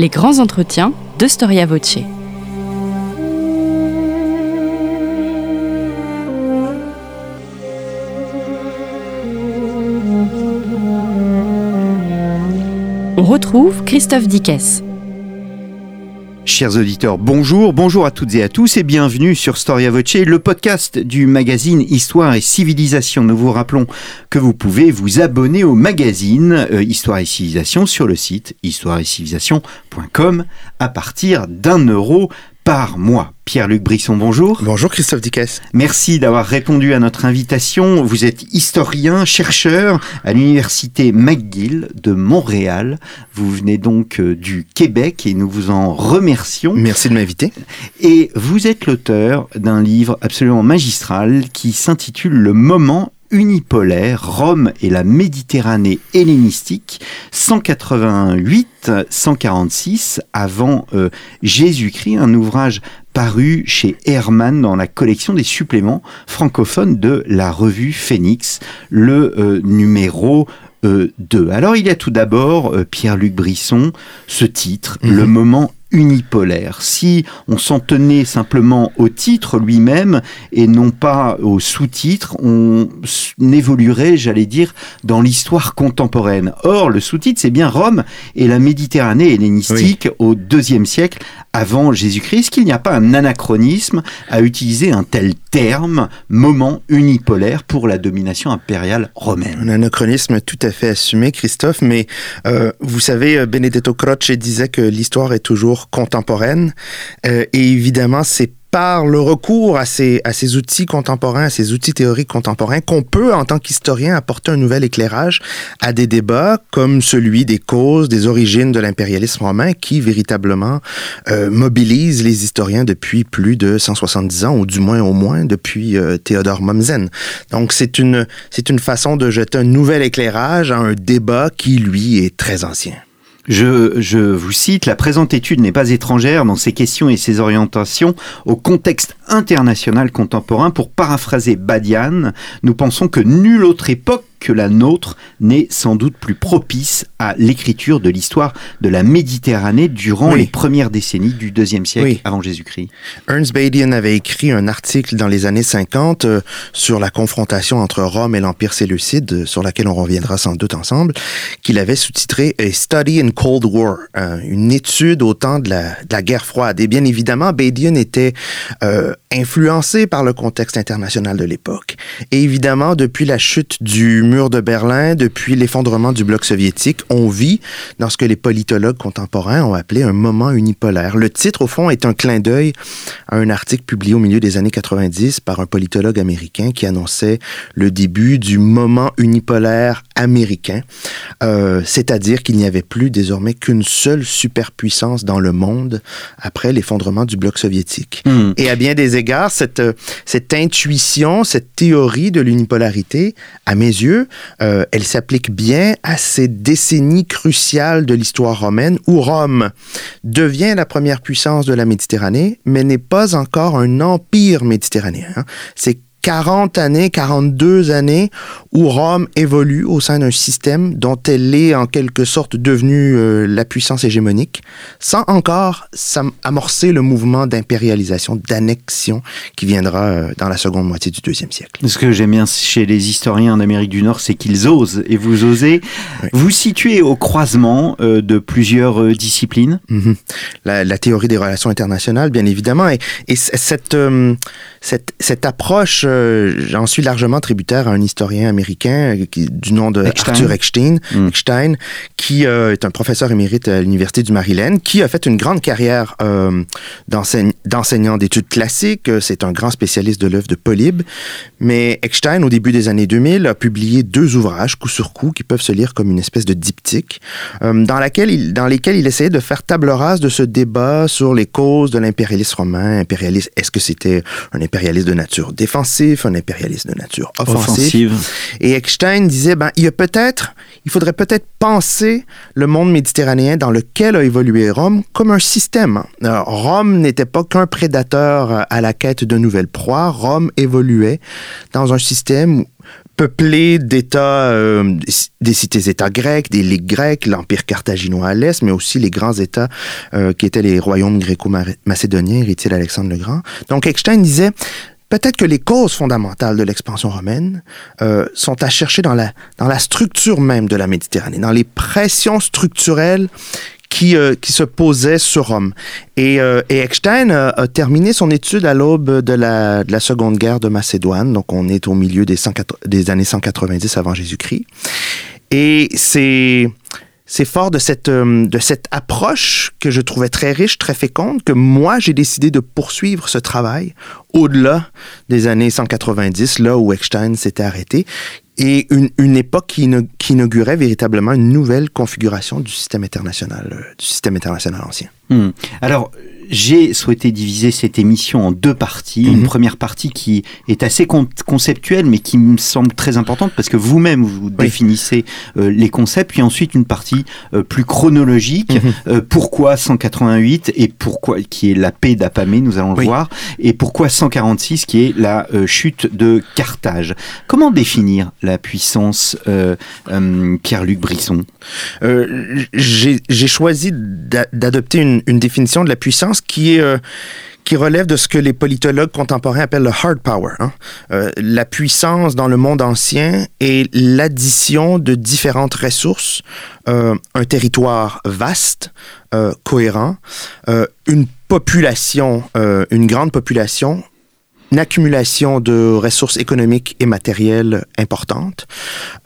Les grands entretiens de Storia Voce. On retrouve Christophe Dickès. Chers auditeurs, bonjour, bonjour à toutes et à tous et bienvenue sur Storia Voce, le podcast du magazine Histoire et Civilisation. Nous vous rappelons que vous pouvez vous abonner au magazine euh, Histoire et Civilisation sur le site histoireetcivilisation.com à partir d'un euro par mois. Pierre-Luc Brisson, bonjour. Bonjour Christophe Dickès. Merci d'avoir répondu à notre invitation. Vous êtes historien, chercheur à l'université McGill de Montréal. Vous venez donc euh, du Québec et nous vous en remercions. Merci de m'inviter. Et vous êtes l'auteur d'un livre absolument magistral qui s'intitule Le moment unipolaire, Rome et la Méditerranée hellénistique, 188-146 avant euh, Jésus-Christ, un ouvrage paru chez Hermann dans la collection des suppléments francophones de la revue Phoenix, le euh, numéro 2. Euh, Alors il y a tout d'abord, Pierre-Luc Brisson, ce titre, mhm. Le moment unipolaire. Si on s'en tenait simplement au titre lui-même et non pas au sous-titre, on évoluerait, j'allais dire, dans l'histoire contemporaine. Or, le sous-titre, c'est bien Rome et la Méditerranée hellénistique au deuxième siècle avant Jésus-Christ. Qu'il n'y a pas un anachronisme à utiliser un tel terme, moment unipolaire, pour la domination impériale romaine Un anachronisme tout à fait assumé, Christophe, mais euh, vous savez, Benedetto Croce disait que l'histoire est toujours contemporaine. Euh, et évidemment, c'est par le recours à ces, à ces outils contemporains, à ces outils théoriques contemporains, qu'on peut, en tant qu'historien, apporter un nouvel éclairage à des débats comme celui des causes, des origines de l'impérialisme romain, qui véritablement euh, mobilise les historiens depuis plus de 170 ans, ou du moins au moins depuis euh, Théodore Mommsen. Donc c'est une, c'est une façon de jeter un nouvel éclairage à un débat qui, lui, est très ancien. Je, vous cite, la présente étude n'est pas étrangère dans ses questions et ses orientations au contexte international contemporain. Pour paraphraser Badian, nous pensons que nulle autre époque que la nôtre n'est sans doute plus propice à l'écriture de l'histoire de la Méditerranée durant les premières décennies du deuxième siècle avant Jésus-Christ. Ernst Badian avait écrit un article dans les années 50 euh, sur la confrontation entre Rome et l'Empire séleucide, euh, sur laquelle on reviendra sans doute ensemble, qu'il avait sous-titré A Study in Cold War, euh, une étude au temps de la, de la, guerre froide. Et bien évidemment, Badian était influencé par le contexte international de l'époque. Et évidemment, depuis la chute du mur de Berlin, depuis l'effondrement du bloc soviétique, on vit dans ce que les politologues contemporains ont appelé un moment unipolaire. Le titre, au fond, est un clin d'œil à un article publié au milieu des années 90 par un politologue américain qui annonçait le début du moment unipolaire américain, euh, c'est-à-dire qu'il n'y avait plus désormais qu'une seule superpuissance dans le monde après l'effondrement du bloc soviétique. Hmm. Et à bien des égards, cette, cette intuition, cette théorie de l'unipolarité, à mes yeux, euh, elle s'applique bien à ces décennies cruciales de l'histoire romaine où Rome devient la première puissance de la Méditerranée, mais n'est pas encore un empire méditerranéen. C'est 40 années, 42 années où Rome évolue au sein d'un système dont elle est en quelque sorte devenue euh, la puissance hégémonique, sans encore amorcer le mouvement d'impérialisation, d'annexion qui viendra euh, dans la seconde moitié du deuxième siècle. Ce que j'aime bien chez les historiens en Amérique du Nord, c'est qu'ils osent, et vous osez. Vous situez au croisement euh, de plusieurs disciplines. Mm-hmm. la, théorie des relations internationales, bien évidemment, et, et cette, cette, cette approche j'en suis largement tributaire à un historien américain euh, du nom de Arthur Eckstein, mm. qui euh, est un professeur émérite à l'Université du Maryland, qui a fait une grande carrière d'enseignant d'études classiques. C'est un grand spécialiste de l'œuvre de Polybe. Mais Eckstein, au début des années 2000, a publié deux ouvrages, coup sur coup, qui peuvent se lire comme une espèce de diptyque, dans, laquelle il, dans lesquels il essayait de faire table rase de ce débat sur les causes de l'impérialisme romain. Impérialisme, est-ce que c'était un impérialisme de nature défensive? Un impérialisme de nature offensive. Et Eckstein disait, ben, il y a peut-être, il faudrait peut-être penser le monde méditerranéen dans lequel a évolué Rome comme un système. Rome n'était pas qu'un prédateur à la quête de nouvelles proies. Rome évoluait dans un système peuplé d'États, euh, des cités-États grecs, des ligues grecques, l'Empire carthaginois à l'est, mais aussi les grands États euh, qui étaient les royaumes gréco-macédoniens, héritiers d'Alexandre le Grand. Donc Eckstein disait, peut-être que les causes fondamentales de l'expansion romaine euh, sont à chercher dans la, dans la structure même de la Méditerranée, dans les pressions structurelles qui, euh, qui se posaient sur Rome. Et, euh, et Eckstein a, terminé son étude à l'aube de la, de la Seconde Guerre de Macédoine, donc on est au milieu des, 100, des années 190 avant Jésus-Christ. Et c'est c'est fort de cette, euh, de cette approche que je trouvais très riche, très féconde, que moi, j'ai décidé de poursuivre ce travail au-delà des années 190, là où Eckstein s'était arrêté, et une, une époque qui, inaugurait véritablement une nouvelle configuration du système international, euh, du système international ancien. Hmm. Alors, j'ai souhaité diviser cette émission en deux parties. Une mhm. première partie qui est assez con conceptuelle, mais qui me semble très importante parce que vous-même vous, vous définissez euh, les concepts. Puis ensuite une partie euh, plus chronologique. Euh, pourquoi 188 et pourquoi qui est la paix d'Apamée, nous allons le voir, et pourquoi 146 qui est la euh, chute de Carthage. Comment définir la puissance, euh, Pierre-Luc Brisson? J'ai choisi d'adopter une, une définition de la puissance euh, qui relève de ce que les politologues contemporains appellent le hard power. Hein? Euh, la puissance dans le monde ancien est l'addition de différentes ressources, euh, un territoire vaste, cohérent, une population, une grande population une accumulation de ressources économiques et matérielles importantes.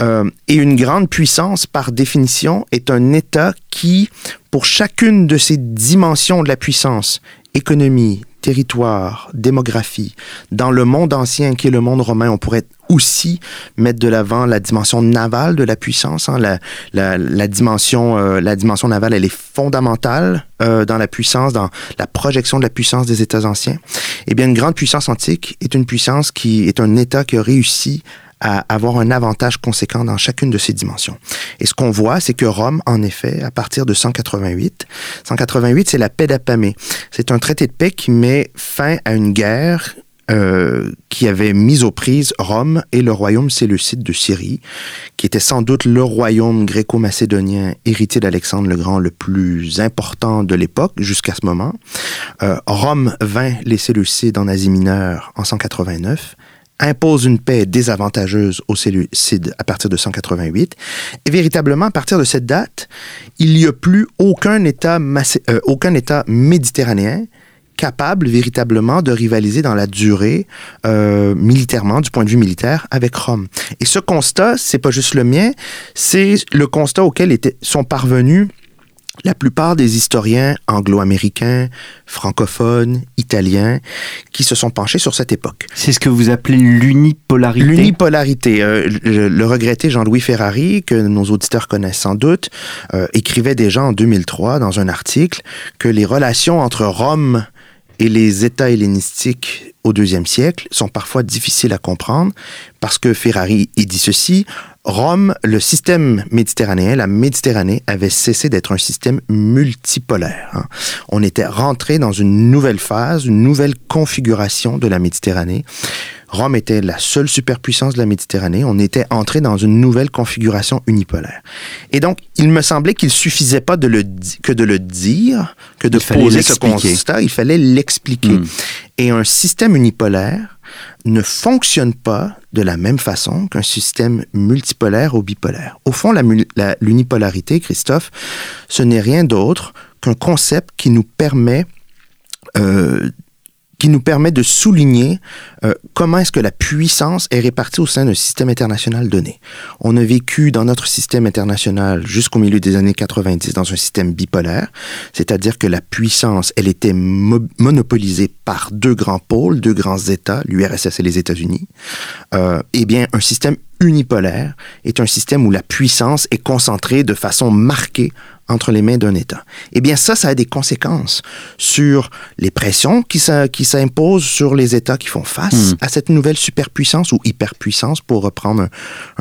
Euh, et une grande puissance, par définition, est un État qui, pour chacune de ces dimensions de la puissance, économie, territoire, démographie, dans le monde ancien qui est le monde romain, on pourrait aussi mettre de l'avant la dimension navale de la puissance. Hein. Euh, la dimension navale, elle est fondamentale euh, dans la puissance, dans la projection de la puissance des États anciens. Eh bien, une grande puissance antique est une puissance qui est un État qui a réussi à avoir un avantage conséquent dans chacune de ces dimensions. Et ce qu'on voit, c'est que Rome, en effet, à partir de 188, 188, c'est la paix d'Apamée. C'est un traité de paix qui met fin à une guerre euh, qui avait mis aux prises Rome et le royaume séleucide de Syrie, qui était sans doute le royaume gréco-macédonien héritier d'Alexandre le Grand le plus important de l'époque jusqu'à ce moment. Euh, Rome vint les Séleucides en Asie mineure en 189 impose une paix désavantageuse aux Séleucides à partir de 188. Et véritablement, à partir de cette date, il n'y a plus aucun État, euh, aucun État méditerranéen capable véritablement de rivaliser dans la durée euh, militairement, du point de vue militaire, avec Rome. Et ce constat, c'est pas juste le mien, c'est le constat auquel étaient, sont parvenus la plupart des historiens anglo-américains, francophones, italiens, qui se sont penchés sur cette époque. C'est ce que vous appelez l'unipolarité. L'unipolarité. Euh, le, le, regretté Jean-Louis Ferrari, que nos auditeurs connaissent sans doute, euh, écrivait déjà en 2003 dans un article que les relations entre Rome et les États hellénistiques au deuxième siècle sont parfois difficiles à comprendre parce que Ferrari il dit ceci Rome, le système méditerranéen, la Méditerranée avait cessé d'être un système multipolaire. Hein. On était rentré dans une nouvelle phase, une nouvelle configuration de la Méditerranée. Rome était la seule superpuissance de la Méditerranée. On était entré dans une nouvelle configuration unipolaire. Et donc, il me semblait qu'il suffisait pas de le que de le dire, que de poser ce constat. Il fallait l'expliquer. Mm. Et un système unipolaire ne fonctionne pas de la même façon qu'un système multipolaire ou bipolaire. Au fond, l'unipolarité, Christophe, ce n'est rien d'autre qu'un concept qui nous permet euh, qui nous permet de souligner euh, comment est-ce que la puissance est répartie au sein d'un système international donné. On a vécu dans notre système international jusqu'au milieu des années 90 dans un système bipolaire, c'est-à-dire que la puissance, elle était mo monopolisée par deux grands pôles, deux grands États, l'URSS et les États-Unis. Euh, eh bien, un système unipolaire est un système où la puissance est concentrée de façon marquée entre les mains d'un État. Eh bien, ça, ça a des conséquences sur les pressions qui s'imposent sur les États qui font face mmh. à cette nouvelle superpuissance ou hyperpuissance, pour reprendre un,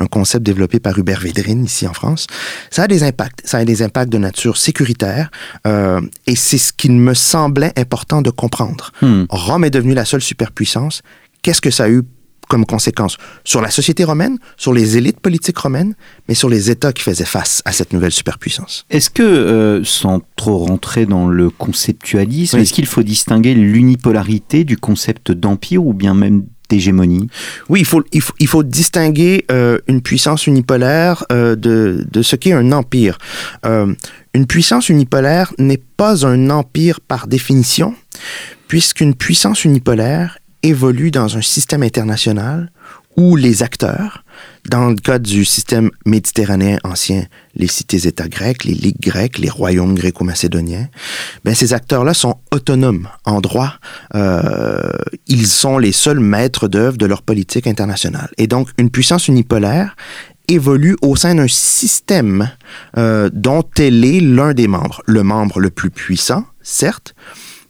un, concept développé par Hubert Védrine ici en France. Ça a des impacts. Ça a des impacts de nature sécuritaire euh, et c'est ce qu'il me semblait important de comprendre. Mmh. Rome est devenue la seule superpuissance. Qu'est-ce que ça a eu comme conséquence sur la société romaine, sur les élites politiques romaines, mais sur les États qui faisaient face à cette nouvelle superpuissance. Est-ce que, euh, sans trop rentrer dans le conceptualisme, est-ce qu'il faut distinguer l'unipolarité du concept d'empire ou bien même d'hégémonie? Oui, il faut, il faut, distinguer euh, une puissance unipolaire euh, de, de, ce qu'est un empire. une puissance unipolaire n'est pas un empire par définition, puisqu'une puissance unipolaire évolue dans un système international où les acteurs, dans le cas du système méditerranéen ancien, les cités-États grecs, les ligues grecques, les royaumes gréco-macédoniens, ben ces acteurs-là sont autonomes en droit. Euh, ils sont les seuls maîtres d'œuvre de leur politique internationale. Et donc, une puissance unipolaire évolue au sein d'un système euh, dont elle est l'un des membres. Le membre le plus puissant, certes,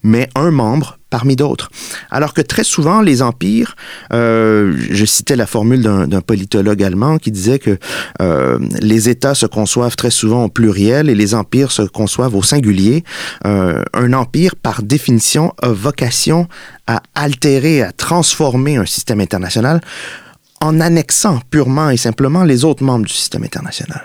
mais un membre parmi d'autres. Alors que très souvent, les empires, euh, je citais la formule d'un politologue allemand qui disait que euh, les États se conçoivent très souvent au pluriel et les empires se conçoivent au singulier. Euh, un empire, par définition, a vocation à altérer, à transformer un système international en annexant purement et simplement les autres membres du système international.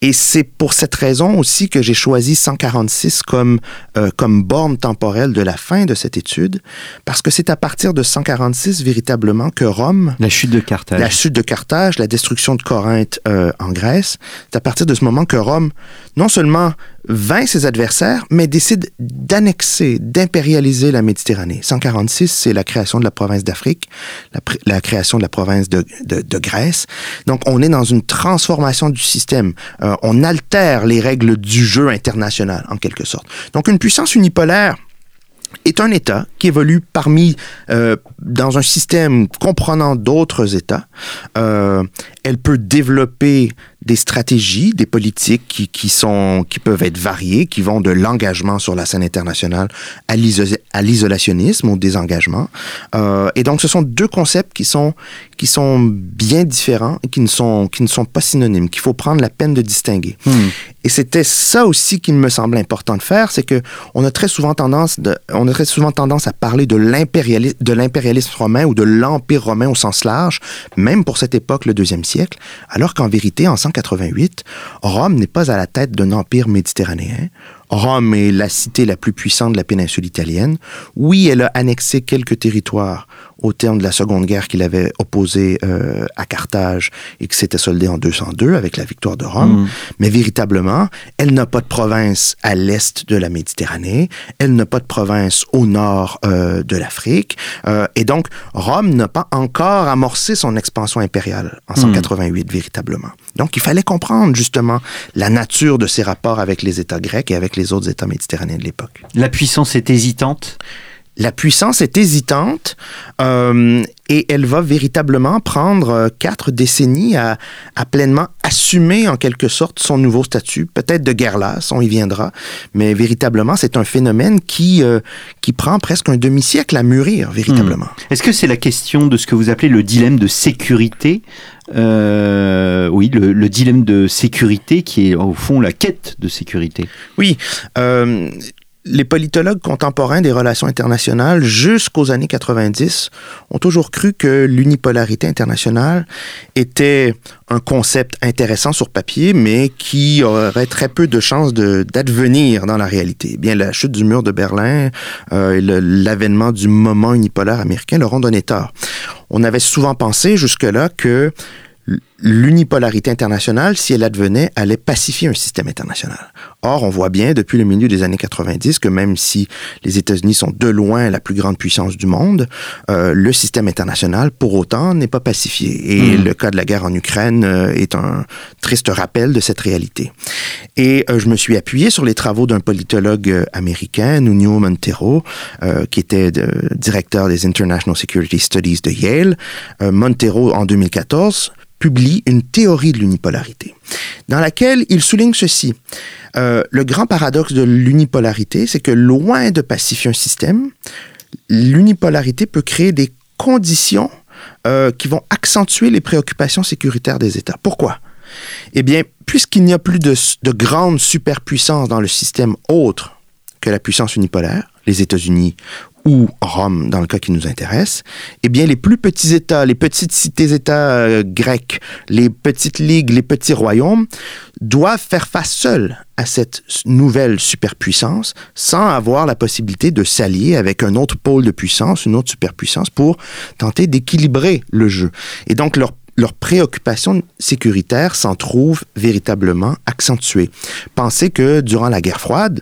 Et c'est pour cette raison aussi que j'ai choisi 146 comme, euh, comme borne temporelle de la fin de cette étude, parce que c'est à partir de 146 véritablement que Rome... La chute de Carthage. La chute de Carthage, la destruction de Corinthe euh, en Grèce, c'est à partir de ce moment que Rome non seulement vainc ses adversaires, mais décide d'annexer, d'impérialiser la Méditerranée. 146, c'est la création de la province d'Afrique, la, création de la province de, Grèce. Donc, on est dans une transformation du système. Euh, on altère les règles du jeu international, en quelque sorte. Donc, une puissance unipolaire est un État qui évolue parmi euh, dans un système comprenant d'autres États. Euh, elle peut développer des stratégies, des politiques qui, qui, sont, qui peuvent être variées, qui vont de l'engagement sur la scène internationale à l'isolationnisme, au désengagement. Euh, et donc, ce sont deux concepts qui sont, qui sont bien différents et qui ne sont, qui ne sont pas synonymes, qu'il faut prendre la peine de distinguer. Hmm. Et c'était ça aussi qu'il me semble important de faire, c'est que on a très souvent tendance, de, on a très souvent tendance à parler de l'impérialisme, de l'impérialisme romain ou de l'empire romain au sens large, même pour cette époque, le deuxième siècle, alors qu'en vérité, en 188, Rome n'est pas à la tête d'un empire méditerranéen. Rome est la cité la plus puissante de la péninsule italienne. Oui, elle a annexé quelques territoires au terme de la Seconde Guerre qu'il avait opposée euh, à Carthage et qui s'était soldée en 202 avec la victoire de Rome. Mm. Mais véritablement, elle n'a pas de province à l'est de la Méditerranée, elle n'a pas de province au nord euh, de l'Afrique. Euh, et donc, Rome n'a pas encore amorcé son expansion impériale en 188 mm. véritablement. Donc, il fallait comprendre justement la nature de ses rapports avec les États grecs et avec les autres États méditerranéens de l'époque. La puissance est hésitante? La puissance est hésitante euh, et elle va véritablement prendre euh, quatre décennies à, pleinement assumer en quelque sorte son nouveau statut. Peut-être de guerre lasse, on y viendra, mais véritablement c'est un phénomène qui, euh, qui prend presque un demi-siècle à mûrir véritablement. Hmm. Est-ce que c'est la question de ce que vous appelez le dilemme de sécurité? Oui, le, dilemme de sécurité qui est au fond la quête de sécurité. Oui, les politologues contemporains des relations internationales jusqu'aux années 90 ont toujours cru que l'unipolarité internationale était un concept intéressant sur papier, mais qui aurait très peu de chances d'advenir dans la réalité. Bien, la chute du mur de Berlin euh, et l'avènement du moment unipolaire américain leur ont donné tort. On avait souvent pensé jusque-là que l'unipolarité internationale, si elle advenait, allait pacifier un système international. Or, on voit bien depuis le milieu des années 90 que même si les États-Unis sont de loin la plus grande puissance du monde, euh, le système international, pour autant, n'est pas pacifié. Et hmm. le cas de la guerre en Ukraine euh, est un triste rappel de cette réalité. Et euh, je me suis appuyé sur les travaux d'un politologue américain, Nuno Montero, qui était directeur des International Security Studies de Yale. Montero, en 2014, une théorie de l'unipolarité, dans laquelle il souligne ceci. Euh, le grand paradoxe de l'unipolarité, c'est que loin de pacifier un système, l'unipolarité peut créer des conditions euh, qui vont accentuer les préoccupations sécuritaires des États. Pourquoi? Eh bien, puisqu'il n'y a plus de, de grande superpuissance dans le système autre que la puissance unipolaire, les États-Unis ou Rome dans le cas qui nous intéresse, eh bien les plus petits États, les petites cités-États euh, grecs, les petites ligues, les petits royaumes doivent faire face seuls à cette nouvelle superpuissance sans avoir la possibilité de s'allier avec un autre pôle de puissance, une autre superpuissance pour tenter d'équilibrer le jeu. Et donc leur leur préoccupation sécuritaire s'en trouve véritablement accentuée. Pensez que durant la guerre froide,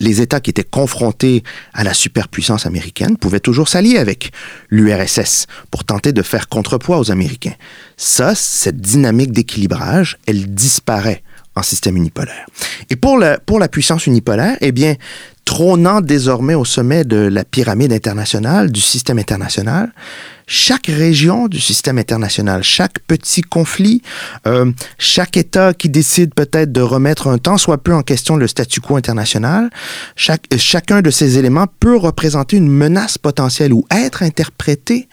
les États qui étaient confrontés à la superpuissance américaine pouvaient toujours s'allier avec l'URSS pour tenter de faire contrepoids aux Américains. Ça, cette dynamique d'équilibrage, elle disparaît en système unipolaire. Et pour la, pour la puissance unipolaire, eh bien, trônant désormais au sommet de la pyramide internationale, du système international, chaque région du système international, chaque petit conflit, euh, chaque État qui décide peut-être de remettre un temps soit peu en question le statu quo international, chaque, chacun de ces éléments peut représenter une menace potentielle ou être interprété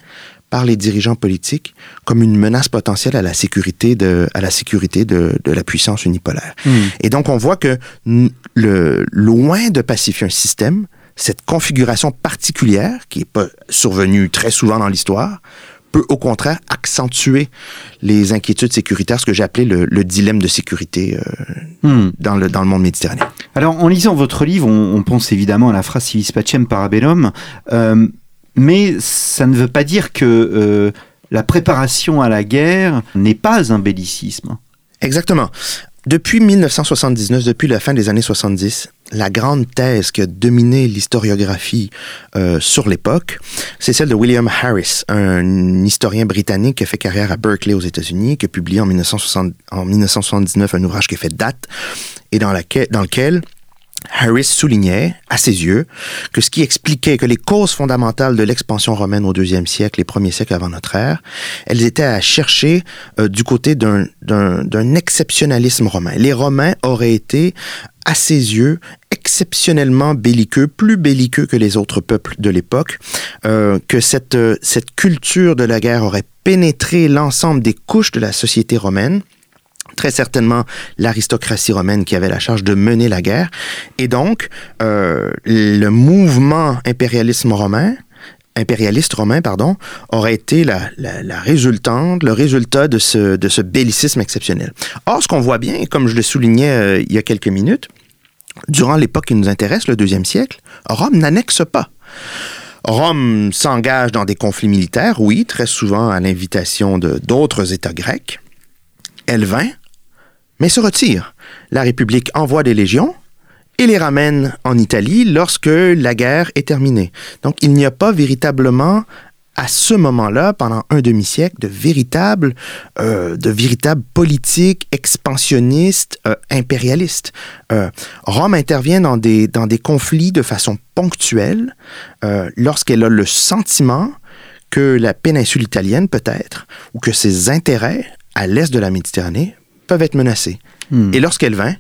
par les dirigeants politiques comme une menace potentielle à la sécurité de, à la, sécurité de, de la puissance unipolaire. Mm. Et donc, on voit que le, loin de pacifier un système, cette configuration particulière, qui n'est pas survenue très souvent dans l'histoire, peut au contraire accentuer les inquiétudes sécuritaires, ce que j'ai appelé le, le, dilemme de sécurité euh, hmm. dans, le, dans le monde méditerranéen. Alors, en lisant votre livre, on, on pense évidemment à la phrase civis pacem parabellum. Euh, mais ça ne veut pas dire que euh, la préparation à la guerre n'est pas un bellicisme. Exactement. Depuis 1979, depuis la fin des années 70, la grande thèse qui a dominé l'historiographie euh, sur l'époque, c'est celle de William Harris, un historien britannique qui a fait carrière à Berkeley aux États-Unis, qui a publié en, 1960, en 1979 un ouvrage qui a fait date et dans lequel Harris soulignait, à ses yeux, que ce qui expliquait que les causes fondamentales de l'expansion romaine au deuxième siècle et premier siècle avant notre ère, elles étaient à chercher euh, du côté d'un exceptionnalisme romain. Les Romains auraient été, à ses yeux, exceptionnellement belliqueux, plus belliqueux que les autres peuples de l'époque, euh, que cette, cette culture de la guerre aurait pénétré l'ensemble des couches de la société romaine très certainement l'aristocratie romaine qui avait la charge de mener la guerre. Et donc, euh, le mouvement impérialisme romain, impérialiste romain, pardon, aurait été la, résultante, le résultat de ce, de ce bellicisme exceptionnel. Or, ce qu'on voit bien, comme je le soulignais euh, il y a quelques minutes, durant l'époque qui nous intéresse, le deuxième siècle, Rome n'annexe pas. Rome s'engage dans des conflits militaires, oui, très souvent à l'invitation de d'autres États grecs. Elle vint, mais se retire. La République envoie des légions et les ramène en Italie lorsque la guerre est terminée. Donc il n'y a pas véritablement à ce moment-là, pendant un demi-siècle, de véritables, euh, de véritables politiques expansionnistes, euh, impérialistes. Euh, Rome intervient dans des, dans des conflits de façon ponctuelle lorsqu'elle a le sentiment que la péninsule italienne, peut-être, ou que ses intérêts à l'est de la Méditerranée peuvent être menacées. Hmm. Et lorsqu'elle vint,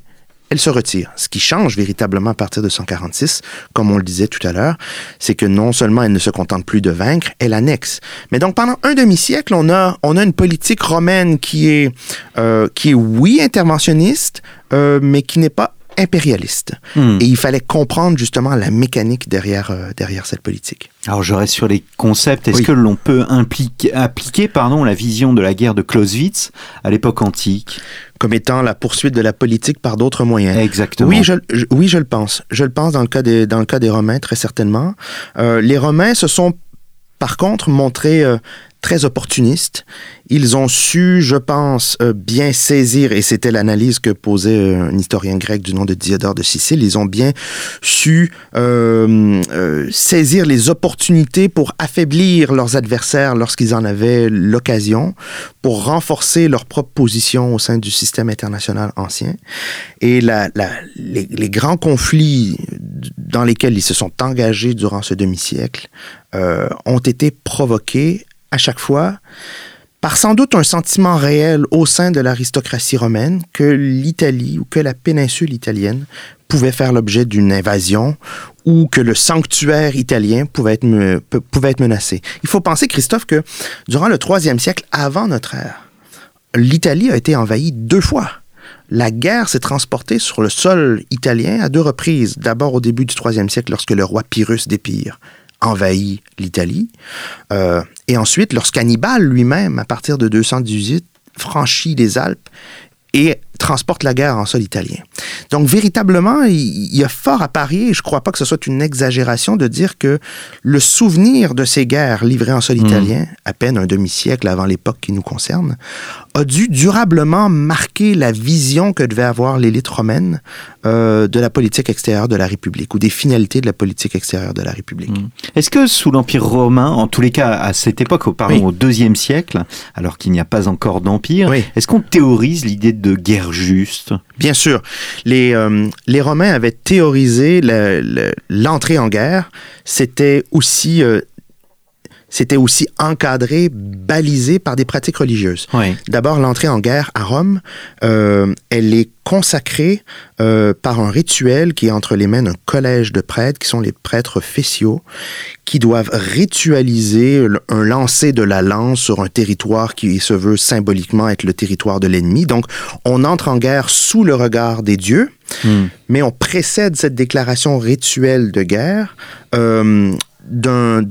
elle se retire. Ce qui change véritablement à partir de 146, comme on le disait tout à l'heure, c'est que non seulement elle ne se contente plus de vaincre, elle annexe. Mais donc pendant un demi-siècle, on a, on a une politique romaine qui est, euh, qui est oui interventionniste, euh, mais qui n'est pas impérialiste. Hmm. Et il fallait comprendre justement la mécanique derrière, euh, derrière cette politique. Alors je reste sur les concepts. Est-ce que l'on peut impliquer, appliquer pardon, la vision de la guerre de Clausewitz à l'époque antique? Comme étant la poursuite de la politique par d'autres moyens. Exactement. Oui je, oui, je le pense. Je le pense dans le cas des, dans le cas des Romains, très certainement. Euh, les Romains se sont par contre montrés euh, très opportunistes. Ils ont su, je pense, euh, bien saisir, et c'était l'analyse que posait euh, un historien grec du nom de Diodore de Sicile, ils ont bien su euh, saisir les opportunités pour affaiblir leurs adversaires lorsqu'ils en avaient l'occasion, pour renforcer leur propre position au sein du système international ancien. Et la, la, les, les, grands conflits dans lesquels ils se sont engagés durant ce demi-siècle ont été provoqués à chaque fois par sans doute un sentiment réel au sein de l'aristocratie romaine que l'Italie ou que la péninsule italienne pouvait faire l'objet d'une invasion ou que le sanctuaire italien pouvait être, menacé. Il faut penser, Christophe, que durant le troisième siècle avant notre ère, l'Italie a été envahie deux fois. La guerre s'est transportée sur le sol italien à deux reprises. D'abord au début du troisième siècle lorsque le roi Pyrrhus d'Épire envahi l'Italie. Euh, et ensuite, lorsqu'Hannibal lui-même, à partir de 218, franchit les Alpes et transporte la guerre en sol italien. Donc, véritablement, il y a fort à parier, et je ne crois pas que ce soit une exagération de dire que le souvenir de ces guerres livrées en sol mmh. italien, à peine un demi-siècle avant l'époque qui nous concerne, a dû durablement marquer la vision que devait avoir l'élite romaine euh, de la politique extérieure de la République ou des finalités de la politique extérieure de la République. Mmh. Est-ce que sous l'Empire romain, en tous les cas à cette époque, auparavant au deuxième siècle, alors qu'il n'y a pas encore d'empire, est-ce qu'on théorise l'idée de guerre juste? Bien sûr. Les, euh, les Romains avaient théorisé l'entrée en guerre. C'était aussi euh, c'était aussi encadré, balisé par des pratiques religieuses. D'abord, l'entrée en guerre à Rome, euh, elle est consacrée euh, par un rituel qui est entre les mains d'un collège de prêtres, qui sont les prêtres fessiaux, qui doivent ritualiser un lancer de la lance sur un territoire qui se veut symboliquement être le territoire de l'ennemi. Donc, on entre en guerre sous le regard des dieux, hmm. mais on précède cette déclaration rituelle de guerre euh, d'un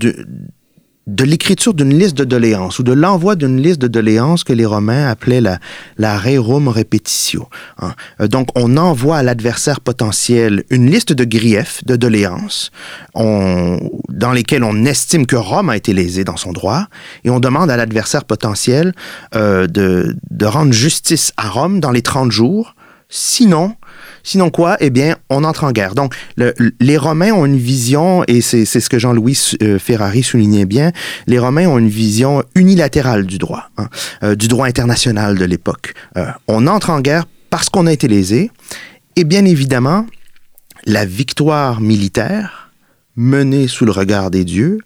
de l'écriture d'une liste de doléances ou de l'envoi d'une liste de doléances que les Romains appelaient la, la rerum repetitio. Hein. Euh, donc, on envoie à l'adversaire potentiel une liste de griefs, de doléances, dans lesquelles on estime que Rome a été lésée dans son droit, et on demande à l'adversaire potentiel euh, de, de rendre justice à Rome dans les 30 jours. Sinon, Sinon quoi? Eh bien, on entre en guerre. Donc, les Romains ont une vision, et c'est ce que Jean-Louis euh, Ferrari soulignait bien, les Romains ont une vision unilatérale du droit, hein, euh, du droit international de l'époque. Euh, on entre en guerre parce qu'on a été lésé, et bien évidemment, la victoire militaire menée sous le regard des dieux,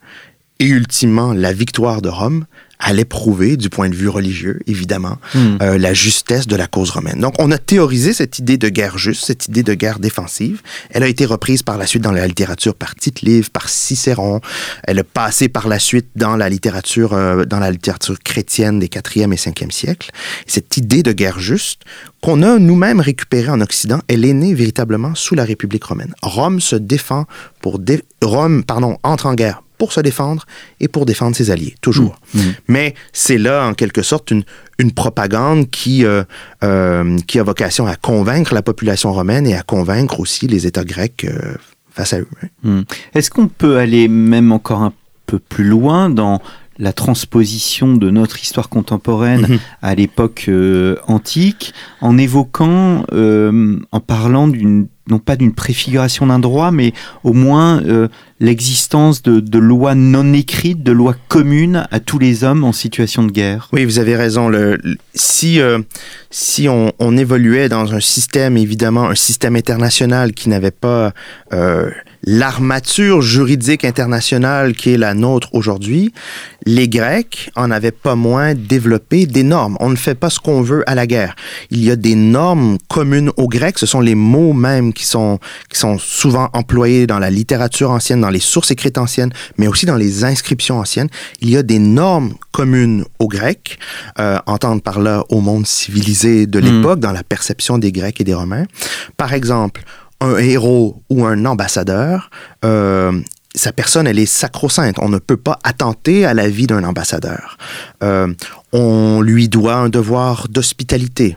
et ultimement la victoire de Rome, allait prouver, du point de vue religieux, évidemment, hmm. euh, la justesse de la cause romaine. Donc, on a théorisé cette idée de guerre juste, cette idée de guerre défensive. Elle a été reprise par la suite dans la littérature par Tite-Live, par Cicéron. Elle a passé par la suite dans la littérature, euh, dans la littérature chrétienne des 4e et 5e siècles. Cette idée de guerre juste, qu'on a nous-mêmes récupérée en Occident, elle est née véritablement sous la République romaine. Rome se défend pour... Rome, pardon, entre en guerre pour se défendre et pour défendre ses alliés, toujours. Mmh. Mmh. Mais c'est là, en quelque sorte, une, une propagande qui, euh, euh, qui a vocation à convaincre la population romaine et à convaincre aussi les États grecs euh, face à eux. Mmh. Est-ce qu'on peut aller même encore un peu plus loin dans la transposition de notre histoire contemporaine à l'époque antique en évoquant, en parlant d'une non pas d'une préfiguration d'un droit, mais au moins euh, l'existence de, lois non écrites, de lois communes à tous les hommes en situation de guerre. Oui, vous avez raison. Le, si euh, si on, évoluait dans un système, évidemment, un système international qui n'avait pas euh, l'armature juridique internationale qui est la nôtre aujourd'hui, les Grecs en avaient pas moins développé des normes. On ne fait pas ce qu'on veut à la guerre. Il y a des normes communes aux Grecs. Ce sont les mots même qui sont, qui sont souvent employés dans la littérature ancienne, dans les sources écrites anciennes, mais aussi dans les inscriptions anciennes. Il y a des normes communes aux Grecs, euh, entendre par là au monde civilisé de hmm. l'époque, dans la perception des Grecs et des Romains. Par exemple, un héros ou un ambassadeur, euh, sa personne, elle est sacro-sainte. On ne peut pas attenter à la vie d'un ambassadeur. Euh, on lui doit un devoir d'hospitalité.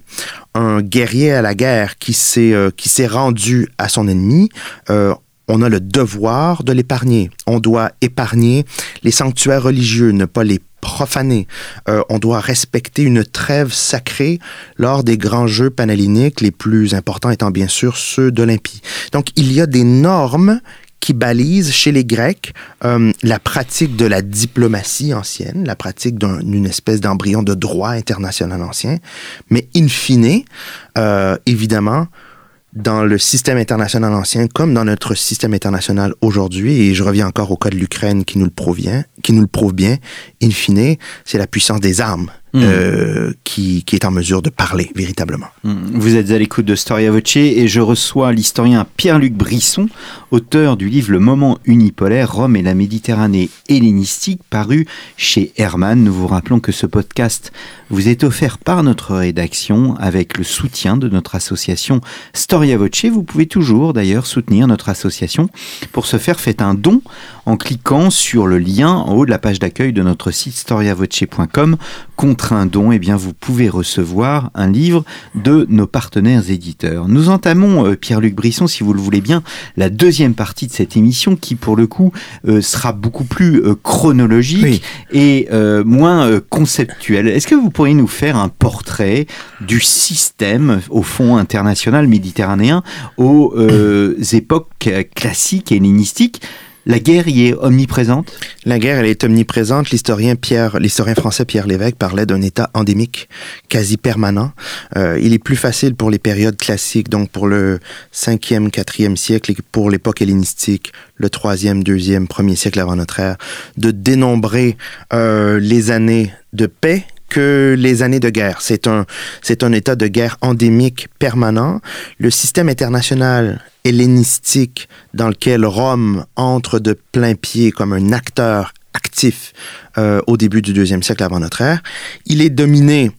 Un guerrier à la guerre qui s'est euh, rendu à son ennemi, euh, on a le devoir de l'épargner. On doit épargner les sanctuaires religieux, ne pas les profaner. Euh, on doit respecter une trêve sacrée lors des grands jeux panhelléniques, les plus importants étant bien sûr ceux d'Olympie. Donc il y a des normes qui balisent chez les Grecs euh, la pratique de la diplomatie ancienne, la pratique d'une espèce d'embryon de droit international ancien, mais in fine, euh, évidemment, dans le système international ancien comme dans notre système international aujourd'hui, et je reviens encore au cas de l'Ukraine qui nous le prouve bien, qui nous le prouve bien, in fine, c'est la puissance des armes hmm. euh, qui, qui, est en mesure de parler véritablement. Hmm. Vous êtes à l'écoute de Storia Voce et je reçois l'historien Pierre-Luc Brisson, auteur du livre Le moment unipolaire, Rome et la Méditerranée hellénistique, paru chez Hermann. Nous vous rappelons que ce podcast vous est offert par notre rédaction avec le soutien de notre association Storia Voce. Vous pouvez toujours d'ailleurs soutenir notre association. Pour ce faire, faites un don en cliquant sur le lien en haut de la page d'accueil de notre site storiavoce.com. Contre un don, eh bien, vous pouvez recevoir un livre de nos partenaires éditeurs. Nous entamons, euh, Pierre-Luc Brisson, si vous le voulez bien, la deuxième partie de cette émission qui, pour le coup, euh, sera beaucoup plus euh, chronologique et moins conceptuelle. Est-ce que vous pourriez nous faire un portrait du système, au fond, international méditerranéen aux époques classiques et hellénistiques? La guerre y est omniprésente? La guerre, elle est omniprésente. L'historien Pierre, l'historien français Pierre Lévesque parlait d'un état endémique, quasi permanent. Euh, il est plus facile pour les périodes classiques, donc pour le 5e, 4e siècle et pour l'époque hellénistique, le 3e, 2e, 1er siècle avant notre ère, de dénombrer euh, les années de paix que les années de guerre. C'est un, c'est un état de guerre endémique permanent. Le système international hellénistique dans lequel Rome entre de plein pied comme un acteur actif euh, au début du deuxième siècle avant notre ère, il est dominé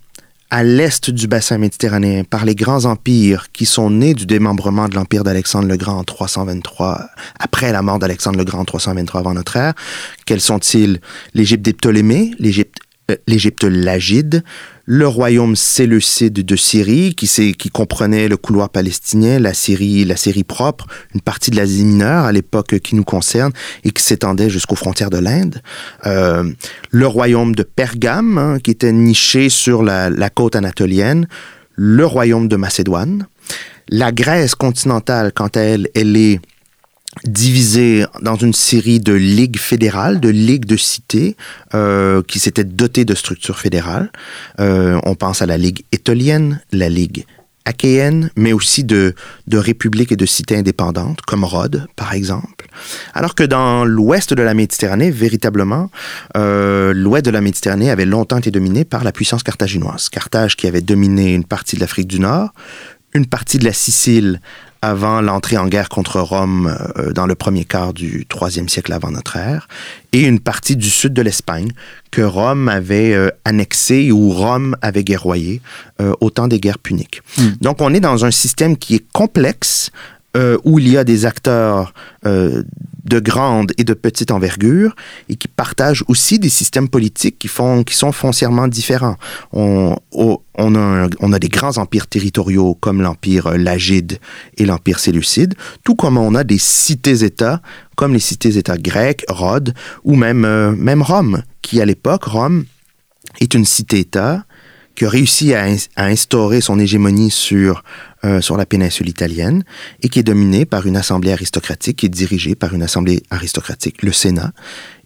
à l'est du bassin méditerranéen par les grands empires qui sont nés du démembrement de l'empire d'Alexandre le Grand en 323, après la mort d'Alexandre le Grand en 323 avant notre ère. Quels sont-ils? L'Égypte des Ptolémées, l'Égypte l'Égypte lagide, le royaume séleucide de Syrie, qui, comprenait le couloir palestinien, la Syrie, propre, une partie de l'Asie mineure à l'époque qui nous concerne et qui s'étendait jusqu'aux frontières de l'Inde. Euh, le royaume de Pergame, hein, qui était niché sur la côte anatolienne. Le royaume de Macédoine. La Grèce continentale, quant à elle, elle est divisé dans une série de ligues fédérales, de ligues de cités euh, qui s'étaient dotées de structures fédérales. Euh, on pense à la Ligue étolienne, la Ligue achéenne, mais aussi de, de républiques et de cités indépendantes, comme Rhodes, par exemple. Alors que dans l'ouest de la Méditerranée, véritablement, euh, l'ouest de la Méditerranée avait longtemps été dominé par la puissance carthaginoise. Carthage qui avait dominé une partie de l'Afrique du Nord, une partie de la Sicile avant l'entrée en guerre contre Rome euh, dans le premier quart du troisième siècle avant notre ère, et une partie du sud de l'Espagne que Rome avait euh, annexé ou Rome avait guerroyé euh, au temps des guerres puniques. Hmm. Donc on est dans un système qui est complexe, euh, où il y a des acteurs euh, de grande et de petite envergure et qui partagent aussi des systèmes politiques qui, font, qui sont foncièrement différents. On, on, a, on a des grands empires territoriaux comme l'empire lagide et l'empire séleucide, tout comme on a des cités-États comme les cités-États grecs, Rhodes ou même, euh, même Rome, qui à l'époque, Rome est une cité-État qui a réussi à, instaurer son hégémonie sur euh, sur la péninsule italienne et qui est dominée par une assemblée aristocratique, qui est dirigée par une assemblée aristocratique, le Sénat,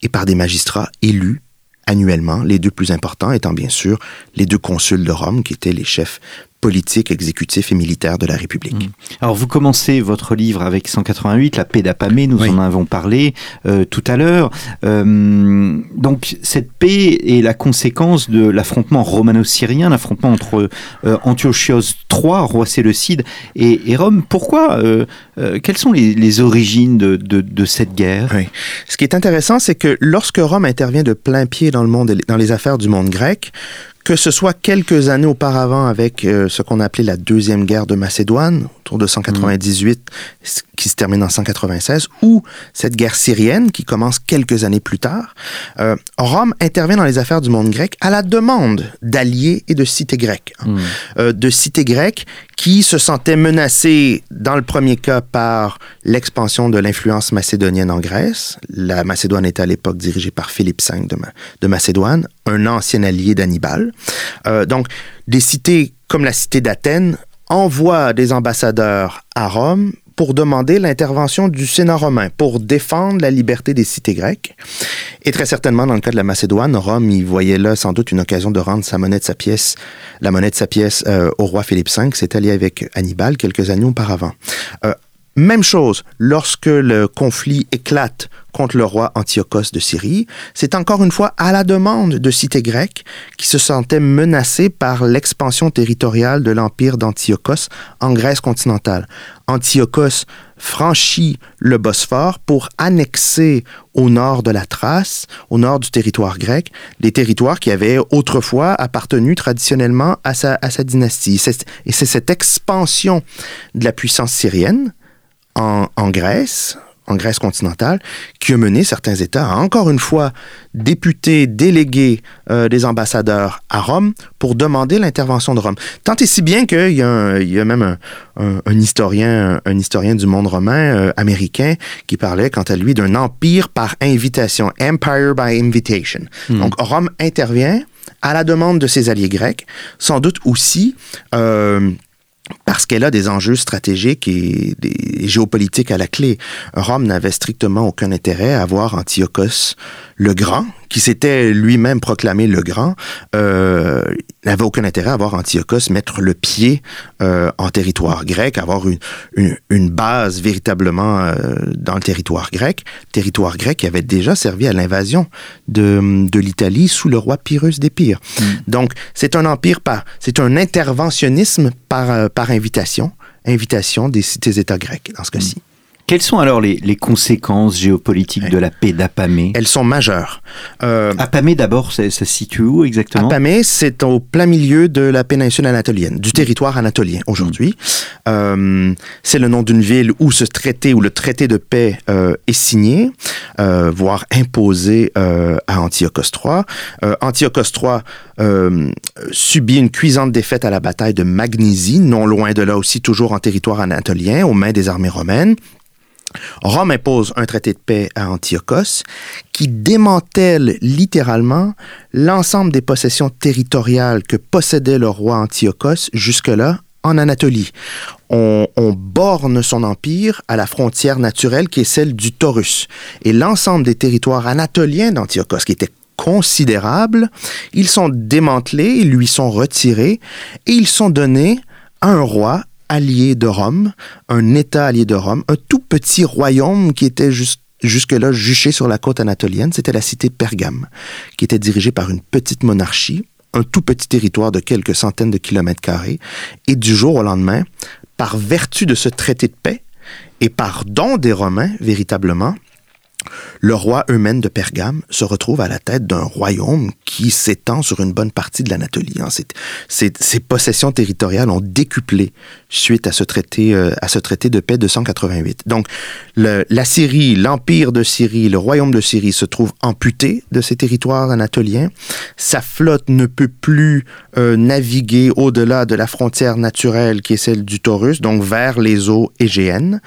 et par des magistrats élus annuellement, les deux plus importants étant bien sûr les deux consuls de Rome, qui étaient les chefs politique, exécutif et militaire de la République. Mmh. Alors vous commencez votre livre avec 188, la paix d'Apamée, nous en avons parlé euh, tout à l'heure. Euh, donc cette paix est la conséquence de l'affrontement romano-syrien, l'affrontement entre euh, Antiochios III, roi séleucide, et, et Rome. Pourquoi Quelles sont les, origines de, de, cette guerre? Ce qui est intéressant, c'est que lorsque Rome intervient de plein pied dans le monde, dans les affaires du monde grec, que ce soit quelques années auparavant avec euh, ce qu'on appelait la deuxième guerre de Macédoine, autour de 198, qui se termine en 196, ou cette guerre syrienne qui commence quelques années plus tard, euh, Rome intervient dans les affaires du monde grec à la demande d'alliés et de cités grecques. Hein. Mm. Euh, de cités grecques qui se sentaient menacées, dans le premier cas, par l'expansion de l'influence macédonienne en Grèce. La Macédoine était à l'époque dirigée par Philippe V de, de Macédoine, un ancien allié d'Hannibal. Euh, donc, des cités comme la cité d'Athènes envoie des ambassadeurs à Rome pour demander l'intervention du Sénat romain pour défendre la liberté des cités grecques. Et très certainement, dans le cas de la Macédoine, Rome y voyait là sans doute une occasion de rendre sa monnaie de sa pièce, la monnaie de sa pièce euh, au roi Philippe V, qui s'est allié avec Hannibal quelques années auparavant. Euh, Même chose, lorsque le conflit éclate contre le roi Antiochos de Syrie, c'est encore une fois à la demande de cités grecques qui se sentaient menacées par l'expansion territoriale de l'empire d'Antiochos en Grèce continentale. Antiochos franchit le Bosphore pour annexer au nord de la Thrace, au nord du territoire grec, des territoires qui avaient autrefois appartenu traditionnellement à sa, à sa dynastie. Et c'est cette expansion de la puissance syrienne en, en Grèce, en Grèce continentale, qui a mené certains États à, encore une fois, députer, déléguer euh, des ambassadeurs à Rome pour demander l'intervention de Rome. Tant et si bien qu'il y, y, a même un, un, historien, un historien du monde romain euh, américain qui parlait, quant à lui, d'un empire par invitation, empire by invitation. Mmh. Donc, Rome intervient à la demande de ses alliés grecs, sans doute aussi euh, parce qu'elle a des enjeux stratégiques et des géopolitiques à la clé. Rome n'avait strictement aucun intérêt à voir Antiochos le Grand, qui s'était lui-même proclamé le Grand, euh, n'avait aucun intérêt à voir Antiochos mettre le pied euh, en territoire grec, avoir une, une, une base véritablement euh, dans le territoire grec, territoire grec qui avait déjà servi à l'invasion de, de l'Italie sous le roi Pyrrhus d'Épire. Mm. Donc, c'est un empire par, c'est un interventionnisme par, euh, par invitation, invitation des cités-États grecs dans ce cas-ci. Mm. Quelles sont alors les, les conséquences géopolitiques de la paix d'Apamée Elles sont majeures. Euh, Apamée, d'abord, ça, se situe où exactement? Apamée, c'est au plein milieu de la péninsule anatolienne, du territoire anatolien aujourd'hui. Mmh. Euh, c'est le nom d'une ville où ce traité, où le traité de paix euh, est signé, euh, voire imposé euh, à Antiochos III. Euh, Antiochos III subit une cuisante défaite à la bataille de Magnésie, non loin de là aussi, toujours en territoire anatolien, aux mains des armées romaines. Rome impose un traité de paix à Antiochos qui démantèle littéralement l'ensemble des possessions territoriales que possédait le roi Antiochos jusque-là en Anatolie. On, borne son empire à la frontière naturelle qui est celle du Taurus. Et l'ensemble des territoires anatoliens d'Antiochos, qui étaient considérables, ils sont démantelés, ils lui sont retirés et ils sont donnés à un roi allié de Rome, un État allié de Rome, un tout petit royaume qui était jusque-là juché sur la côte anatolienne, c'était la cité Pergame, qui était dirigée par une petite monarchie, un tout petit territoire de quelques centaines de kilomètres carrés, et du jour au lendemain, par vertu de ce traité de paix, et par don des Romains, véritablement, le roi Eumène de Pergame se retrouve à la tête d'un royaume qui s'étend sur une bonne partie de l'Anatolie. Ses, ses, possessions territoriales ont décuplé suite à ce traité, euh, à ce traité de paix de 188. Donc, le, la Syrie, l'empire de Syrie, le royaume de Syrie se trouve amputé de ses territoires anatoliens. Sa flotte ne peut plus euh, naviguer au-delà de la frontière naturelle qui est celle du Taurus, donc vers les eaux égéennes.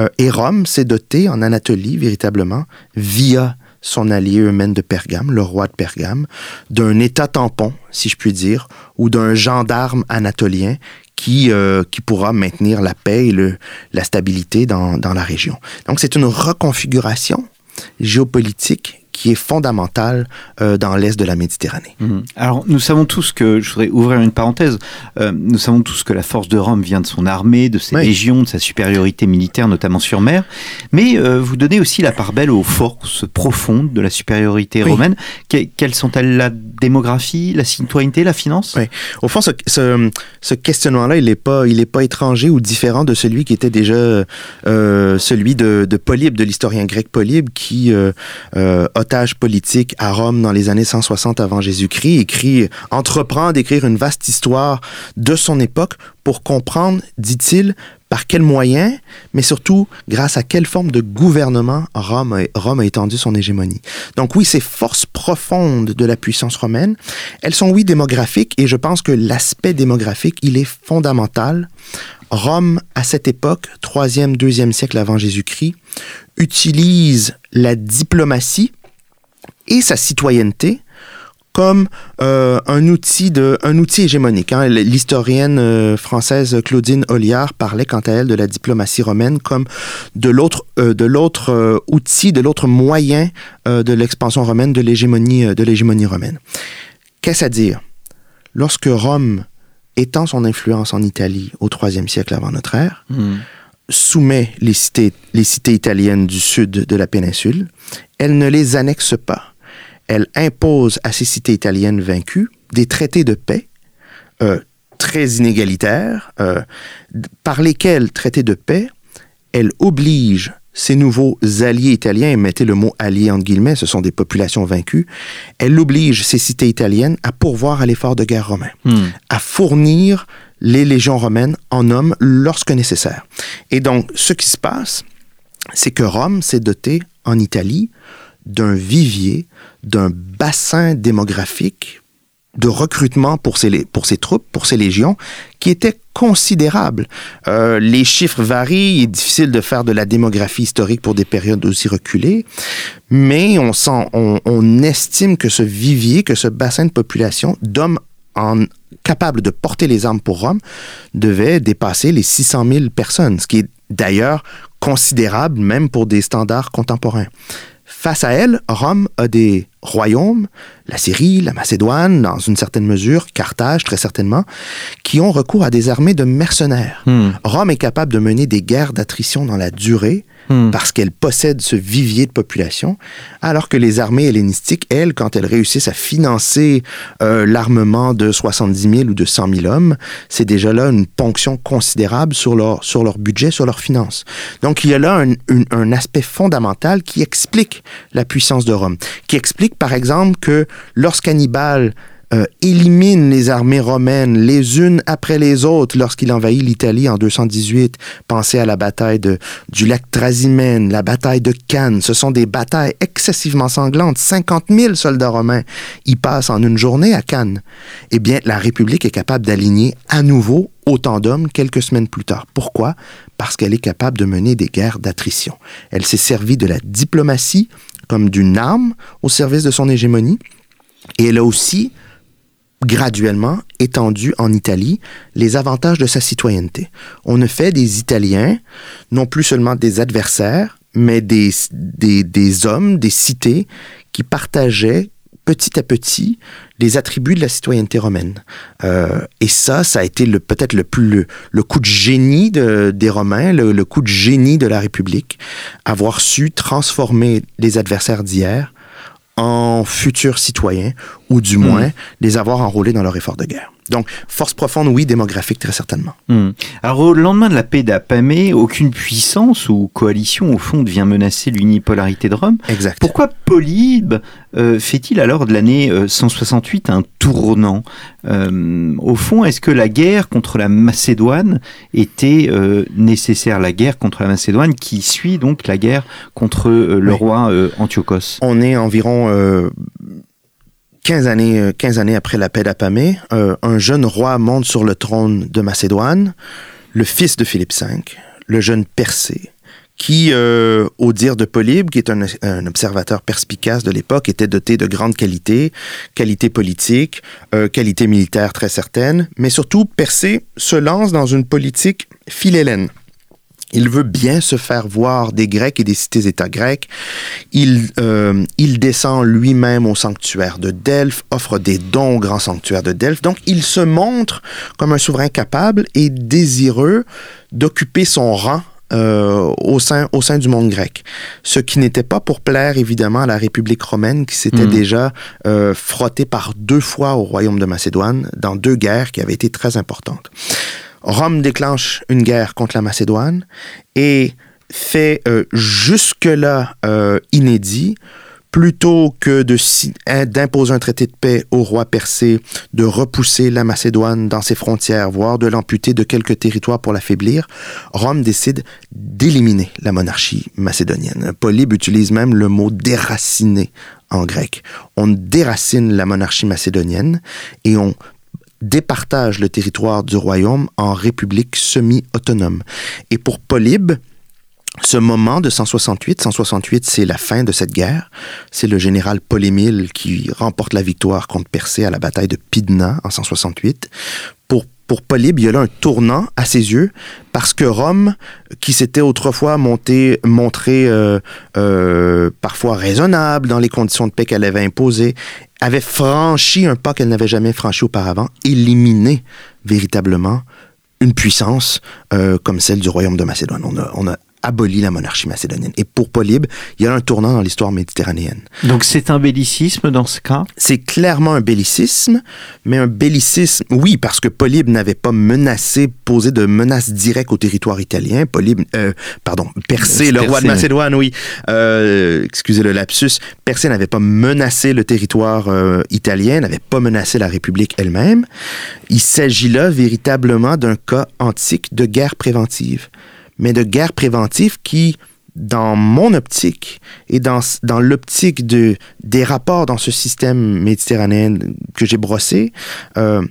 Euh, et Rome s'est doté en Anatolie véritablement via son allié Eumène de Pergame, le roi de Pergame, d'un État tampon, si je puis dire, ou d'un gendarme anatolien qui, euh, qui pourra maintenir la paix et le, la stabilité dans, dans la région. Donc c'est une reconfiguration géopolitique qui est fondamentale euh, dans l'est de la Méditerranée. Mmh. Alors, nous savons tous que, je voudrais ouvrir une parenthèse, euh, nous savons tous que la force de Rome vient de son armée, de ses oui. légions, de sa supériorité militaire, notamment sur mer, mais euh, vous donnez aussi la part belle aux forces profondes de la supériorité oui. romaine. Que, quelles sont-elles? La démographie, la citoyenneté, la finance? Oui. Au fond, ce, ce, ce questionnement-là, il n'est pas, il est pas étranger ou différent de celui qui était déjà celui de, de Polybe, de l'historien grec Polybe, qui euh, otage politique à Rome dans les années 160 avant Jésus-Christ, écrit, entreprend d'écrire une vaste histoire de son époque pour comprendre, dit-il, par quels moyens, mais surtout grâce à quelle forme de gouvernement Rome Rome a étendu son hégémonie. Donc oui, ces forces profondes de la puissance romaine, elles sont oui démographiques et je pense que l'aspect démographique, il est fondamental. Rome, à cette époque, 3e, 2e siècle avant Jésus-Christ, utilise la diplomatie et sa citoyenneté comme euh, un outil de un outil hégémonique. Hein. L'historienne euh, française Claudine Olliard parlait quant à elle de la diplomatie romaine comme de l'autre euh, de l'autre outil, de l'autre moyen de l'expansion romaine, de l'hégémonie de l'hégémonie romaine. Qu'est-ce à dire? Lorsque Rome étend son influence en Italie au troisième siècle avant notre ère, mmh soumet les cités, les cités italiennes du sud de la péninsule. Elle ne les annexe pas. Elle impose à ces cités italiennes vaincues des traités de paix euh, très inégalitaires, euh, par lesquels, traités de paix, elle oblige ces nouveaux alliés italiens, et mettez le mot alliés entre guillemets, ce sont des populations vaincues, elle oblige ces cités italiennes à pourvoir à l'effort de guerre romain, Hmm. à fournir les légions romaines en hommes lorsque nécessaire. Et donc, ce qui se passe, c'est que Rome s'est doté en Italie d'un vivier, d'un bassin démographique de recrutement pour ses, pour ses troupes, pour ses légions, qui était considérable. Euh, les chiffres varient, il est difficile de faire de la démographie historique pour des périodes aussi reculées, mais on, on, estime que ce vivier, que ce bassin de population d'hommes capables de porter les armes pour Rome devait dépasser les 600 000 personnes, ce qui est d'ailleurs considérable même pour des standards contemporains. Face à elle, Rome a des royaumes, la Syrie, la Macédoine, dans une certaine mesure, Carthage très certainement, qui ont recours à des armées de mercenaires. Hmm. Rome est capable de mener des guerres d'attrition dans la durée Hmm. parce qu'elle possède ce vivier de population, alors que les armées hellénistiques, elles, quand elles réussissent à financer euh, l'armement de 70 000 ou de 100 000 hommes, c'est déjà là une ponction considérable sur leur, sur leur budget, sur leurs finances. Donc il y a là un aspect fondamental qui explique la puissance de Rome, qui explique par exemple que lorsqu'Hannibal euh, élimine les armées romaines les unes après les autres lorsqu'il envahit l'Italie en 218. Pensez à la bataille de, du lac Trasimène, la bataille de Cannes. Ce sont des batailles excessivement sanglantes. 50 000 soldats romains y passent en une journée à Cannes. Eh bien, la République est capable d'aligner à nouveau autant d'hommes quelques semaines plus tard. Pourquoi? Parce qu'elle est capable de mener des guerres d'attrition. Elle s'est servie de la diplomatie comme d'une arme au service de son hégémonie. Et elle a aussi graduellement étendu en Italie les avantages de sa citoyenneté. On ne fait des Italiens non plus seulement des adversaires, mais des, des, des hommes, des cités qui partageaient petit à petit les attributs de la citoyenneté romaine. Euh, et ça, ça a été peut-être le, plus le, coup de génie de- des Romains, le, le coup de génie de la République, avoir su transformer les adversaires d'hier en futurs citoyens, ou du moins les avoir enrôlés dans leur effort de guerre. Donc, force profonde, oui, démographique, très certainement. Hmm. Alors, au lendemain de la paix d'Apamée, aucune puissance ou coalition, au fond, ne vient menacer l'unipolarité de Rome. Exact. Pourquoi Polybe euh, fait-il alors de l'année euh, 168 un tournant? Euh, Au fond, est-ce que la guerre contre la Macédoine était euh, nécessaire? La guerre contre la Macédoine qui suit donc la guerre contre euh, le Oui. roi euh, Antiochos. On est environ euh, 15, années, euh, 15 années après la paix d'Apamée. Euh, un jeune roi monte sur le trône de Macédoine, le fils de Philippe V, le jeune Persée, qui, euh, au dire de Polybe, qui est un, observateur perspicace de l'époque, était doté de grandes qualités, qualités politiques, euh, qualités militaires très certaines, mais surtout Persée se lance dans une politique philhellène. Il veut bien se faire voir des Grecs et des cités-États grecs. Il, euh, il descend lui-même au sanctuaire de Delphes, offre des dons au grand sanctuaire de Delphes. Donc, il se montre comme un souverain capable et désireux d'occuper son rang euh, au, sein, au sein du monde grec. Ce qui n'était pas pour plaire évidemment à la République romaine qui s'était Mhm. déjà euh, frottée par deux fois au royaume de Macédoine dans deux guerres qui avaient été très importantes. Rome déclenche une guerre contre la Macédoine et fait euh, jusque-là euh, inédit, plutôt que hein, d'imposer un traité de paix au roi persé, de repousser la Macédoine dans ses frontières, voire de l'amputer de quelques territoires pour l'affaiblir, Rome décide d'éliminer la monarchie macédonienne. Polybe utilise même le mot déraciner en grec. On déracine la monarchie macédonienne et on départage le territoire du royaume en républiques semi-autonomes. Et pour Polybe, ce moment de 168, 168 c'est la fin de cette guerre, c'est le général Polémile qui remporte la victoire contre Persée à la bataille de Pydna en 168. Pour pour Polybe, il y a là un tournant à ses yeux parce que Rome, qui s'était autrefois monté, montré euh, euh, parfois raisonnable dans les conditions de paix qu'elle avait imposées, avait franchi un pas qu'elle n'avait jamais franchi auparavant, éliminé véritablement une puissance comme celle du royaume de Macédoine. On a, on a aboli la monarchie macédonienne. Et pour Polybe, il y a un tournant dans l'histoire méditerranéenne. Donc c'est un bellicisme dans ce cas? C'est clairement un bellicisme, mais un bellicisme, oui, parce que Polybe n'avait pas menacé, posé de menaces directes au territoire italien. Polybe, euh, pardon, Persée, le roi de Macédoine, oui, euh, excusez le lapsus, Persée n'avait pas menacé le territoire euh, italien, n'avait pas menacé la République elle-même. Il s'agit là véritablement d'un cas antique de guerre préventive mais de guerre préventive qui, dans mon optique et dans, dans l'optique de, des rapports dans ce système méditerranéen que j'ai brossé, euh,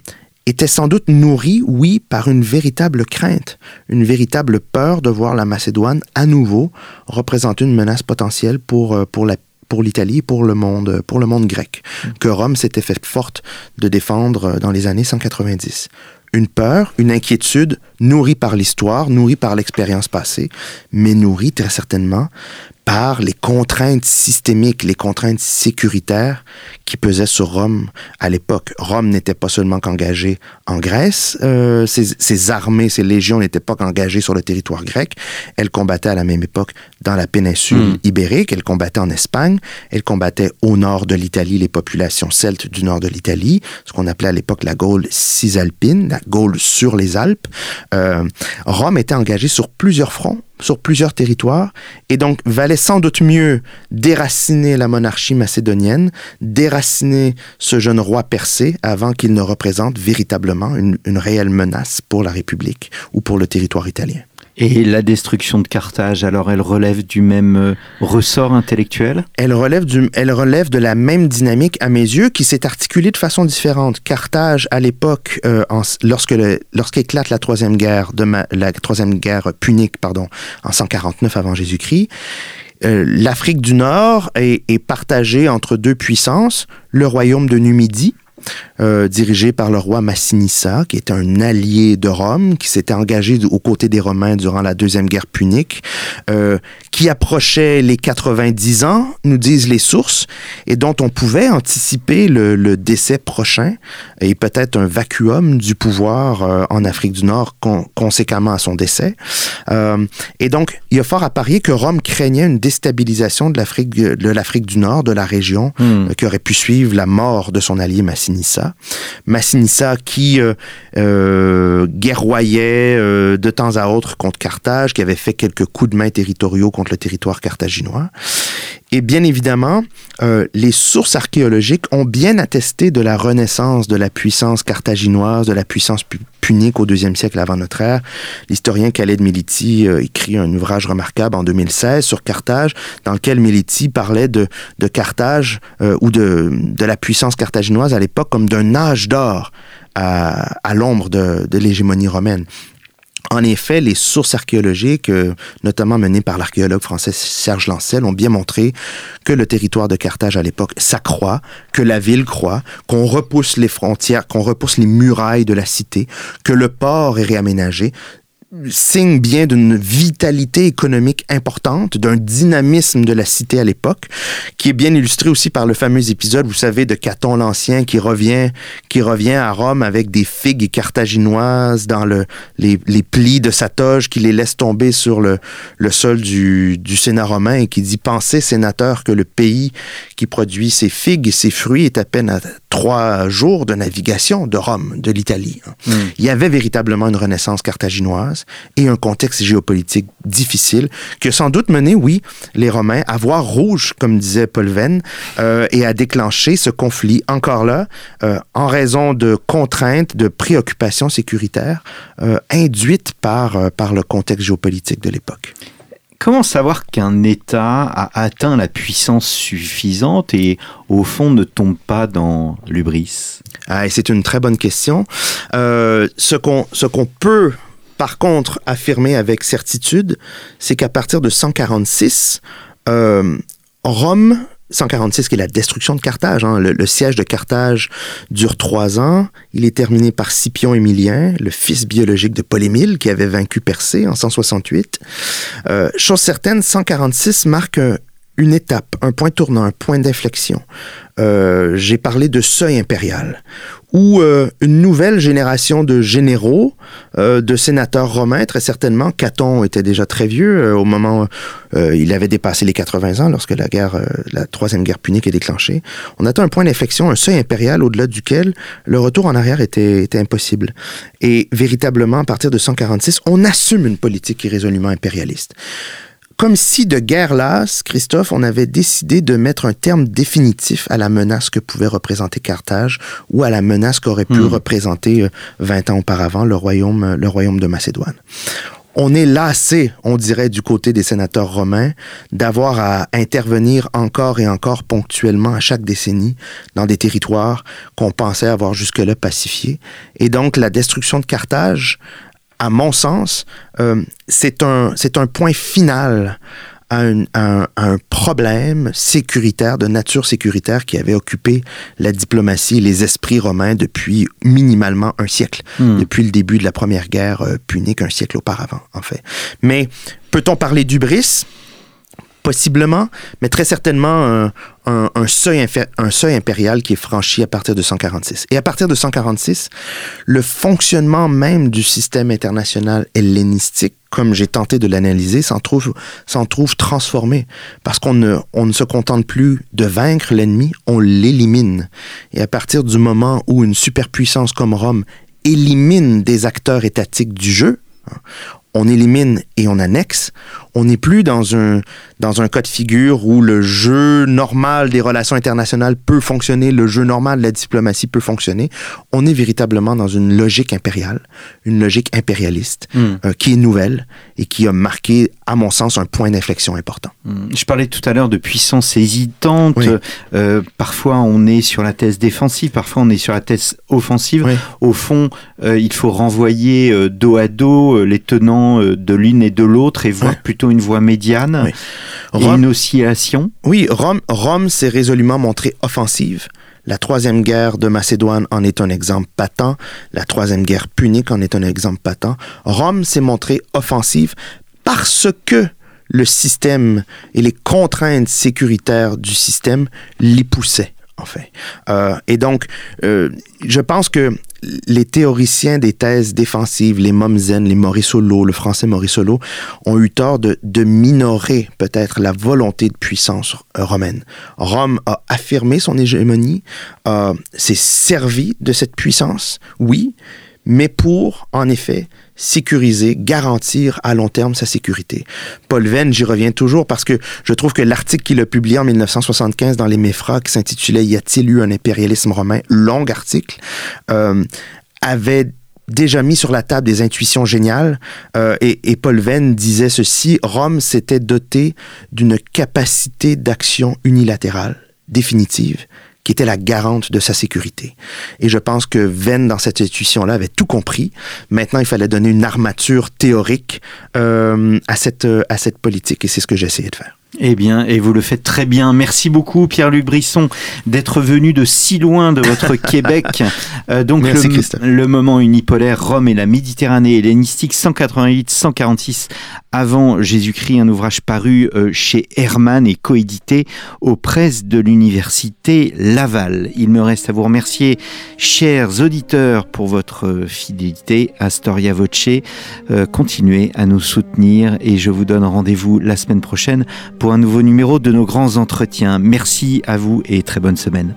était sans doute nourri, oui, par une véritable crainte, une véritable peur de voir la Macédoine à nouveau représenter une menace potentielle pour, euh, pour la pour l'Italie, pour le monde, pour le monde grec, mm. que Rome s'était fait forte de défendre euh, dans les années 190 une peur, une inquiétude nourrie par l'histoire, nourrie par l'expérience passée, mais nourrie très certainement par les contraintes systémiques, les contraintes sécuritaires qui pesaient sur Rome à l'époque. Rome n'était pas seulement qu'engagée en Grèce, euh, ses, armées, ses légions n'étaient pas qu'engagées sur le territoire grec, elles combattaient à la même époque dans la péninsule hmm. ibérique, elles combattaient en Espagne, elles combattaient au nord de l'Italie les populations celtes du nord de l'Italie, ce qu'on appelait à l'époque la Gaule cisalpine, la Gaule sur les Alpes. Euh, Rome était engagée sur plusieurs fronts sur plusieurs territoires et donc valait sans doute mieux déraciner la monarchie macédonienne, déraciner ce jeune roi persé avant qu'il ne représente véritablement une, une réelle menace pour la République ou pour le territoire italien. Et la destruction de Carthage, alors elle relève du même euh, ressort intellectuel? Elle relève, du, elle relève de la même dynamique à mes yeux qui s'est articulée de façon différente. Carthage, à l'époque, euh, lorsque lorsqu'éclate la troisième guerre de la troisième guerre punique, pardon, en 149 avant Jésus-Christ, euh, l'Afrique du Nord est, est partagée entre deux puissances, le royaume de Numidie, euh, dirigé par le roi Massinissa, qui était un allié de Rome, qui s'était engagé aux côtés des Romains durant la Deuxième Guerre punique, euh, qui approchait les 90 ans, nous disent les sources, et dont on pouvait anticiper le, le décès prochain et peut-être un vacuum du pouvoir euh, en Afrique du Nord conséquemment à son décès. Et donc, il y a fort à parier que Rome craignait une déstabilisation de l'Afrique de l'Afrique du Nord, de la région, hmm. qui aurait pu suivre la mort de son allié Massinissa. Massinissa. qui euh, euh, guerroyait euh, de temps à autre contre Carthage, qui avait fait quelques coups de main territoriaux contre le territoire carthaginois. Et bien évidemment, les sources archéologiques ont bien attesté de la renaissance de la puissance carthaginoise, de la puissance punique au deuxième siècle avant notre ère. L'historien Khaled Militi écrit un ouvrage remarquable en 2016 sur Carthage, dans lequel Militi parlait de, de Carthage ou de, de la puissance carthaginoise à l'époque comme d'un âge d'or à, l'ombre de, l'hégémonie romaine. En effet, les sources archéologiques, euh, notamment menées par l'archéologue français Serge Lancel, ont bien montré que le territoire de Carthage à l'époque s'accroît, que la ville croît, qu'on repousse les frontières, qu'on repousse les murailles de la cité, que le port est réaménagé, signe bien d'une vitalité économique importante, d'un dynamisme de la cité à l'époque, qui est bien illustré aussi par le fameux épisode, vous savez, de Caton l'Ancien qui revient, qui revient à Rome avec des figues carthaginoises dans le, les, les plis de sa toge, qui les laisse tomber sur le, le sol du, du Sénat romain et qui dit, pensez, sénateur, que le pays qui produit ces figues et ces fruits est à peine à trois jours de navigation de Rome, de l'Italie. Hmm. Il y avait véritablement une renaissance carthaginoise et un contexte géopolitique difficile qui a sans doute mené, oui, les Romains à voir rouge, comme disait Paul Venn, euh, et à déclencher ce conflit, encore là, euh, en raison de contraintes, de préoccupations sécuritaires euh, induites par, par le contexte géopolitique de l'époque. Comment savoir qu'un État a atteint la puissance suffisante et au fond ne tombe pas dans l'ubris? Ah, C'est une très bonne question. Euh, ce qu'on ce qu'on peut par contre affirmer avec certitude, c'est qu'à partir de 146, euh, Rome 146, qui est la destruction de Carthage. Hein. Le, siège de Carthage dure trois ans. Il est terminé par Scipion Émilien, le fils biologique de Polémile, qui avait vaincu Persée en 168. Euh, chose certaine, 146 marque une étape, un point tournant, un point d'inflexion. Euh, j'ai parlé de seuil impérial, où euh, une nouvelle génération de généraux, euh, de sénateurs romains, très certainement, Caton était déjà très vieux euh, au moment où il avait dépassé les 80 ans lorsque la guerre, la troisième guerre punique est déclenchée. On atteint un point d'inflexion, un seuil impérial au-delà duquel le retour en arrière était, était impossible. Et véritablement, à partir de 146, on assume une politique irrésolument impérialiste comme si de guerre lasse, Christophe, on avait décidé de mettre un terme définitif à la menace que pouvait représenter Carthage ou à la menace qu'aurait pu hmm. représenter 20 euh, ans auparavant le royaume, euh, le royaume de Macédoine. On est lassé, on dirait, du côté des sénateurs romains, d'avoir à intervenir encore et encore ponctuellement à chaque décennie dans des territoires qu'on pensait avoir jusque-là pacifiés. Et donc, la destruction de Carthage à mon sens, euh, c'est un, un point final à un, problème sécuritaire, de nature sécuritaire, qui avait occupé la diplomatie et les esprits romains depuis minimalement un siècle, hmm. depuis le début de la première guerre euh, punique, un siècle auparavant, en fait. Mais peut-on parler d'ubris Possiblement, mais très certainement un, seuil impérial qui est franchi à partir de 146. Et à partir de 146, le fonctionnement même du système international hellénistique, comme j'ai tenté de l'analyser, s'en trouve, transformé. Parce qu'on ne, se contente plus de vaincre l'ennemi, on l'élimine. Et à partir du moment où une superpuissance comme Rome élimine des acteurs étatiques du jeu, on élimine et on annexe, on n'est plus dans un, dans un cas de figure où le jeu normal des relations internationales peut fonctionner, le jeu normal de la diplomatie peut fonctionner. On est véritablement dans une logique impériale, une logique impérialiste, hmm. euh, qui est nouvelle et qui a marqué, à mon sens, un point d'inflexion important. Hmm. Je parlais tout à l'heure de puissance hésitante. Euh, parfois, on est sur la thèse défensive, parfois, on est sur la thèse offensive. Au fond, euh, il faut renvoyer dos à dos les tenants de l'une et de l'autre et voir plutôt une voie médiane et une oscillation. Oui, Rome, Rome s'est résolument montrée offensive. La troisième guerre de Macédoine en est un exemple patent. La troisième guerre punique en est un exemple patent. Rome s'est montrée offensive parce que le système et les contraintes sécuritaires du système l'y poussaient en fait. Euh, et donc, euh, je pense que les théoriciens des thèses défensives, les Mommsen, les Morisolo, le français Morisolo, ont eu tort de, de minorer peut-être la volonté de puissance romaine. Rome a affirmé son hégémonie, euh, s'est servi de cette puissance, oui, mais pour, en effet, sécuriser, garantir à long terme sa sécurité. Paul Venn, j'y reviens toujours parce que je trouve que l'article qu'il a publié en 1975 dans les Méfras, qui s'intitulait Y a-t-il eu un impérialisme romain, long article, euh, avait déjà mis sur la table des intuitions géniales euh, et, et, Paul Venn disait ceci, Rome s'était doté d'une capacité d'action unilatérale définitive qui était la garante de sa sécurité. Et je pense que Venn, dans cette intuition-là, avait tout compris. Maintenant, il fallait donner une armature théorique euh, à, cette, à cette politique, et c'est ce que essayé de faire. Eh bien, et vous le faites très bien. Merci beaucoup, Pierre-Luc Brisson, d'être venu de si loin de votre Québec. Euh, donc, Merci, le, le, moment unipolaire, Rome et la Méditerranée hellénistique, 188-146 avant Jésus-Christ, un ouvrage paru euh, chez Hermann et coédité aux presses de l'université Laval. Il me reste à vous remercier, chers auditeurs, pour votre fidélité à Storia Voce. Euh, continuez à nous soutenir et je vous donne rendez-vous la semaine prochaine un nouveau numéro de nos grands entretiens. Merci à vous et très bonne semaine.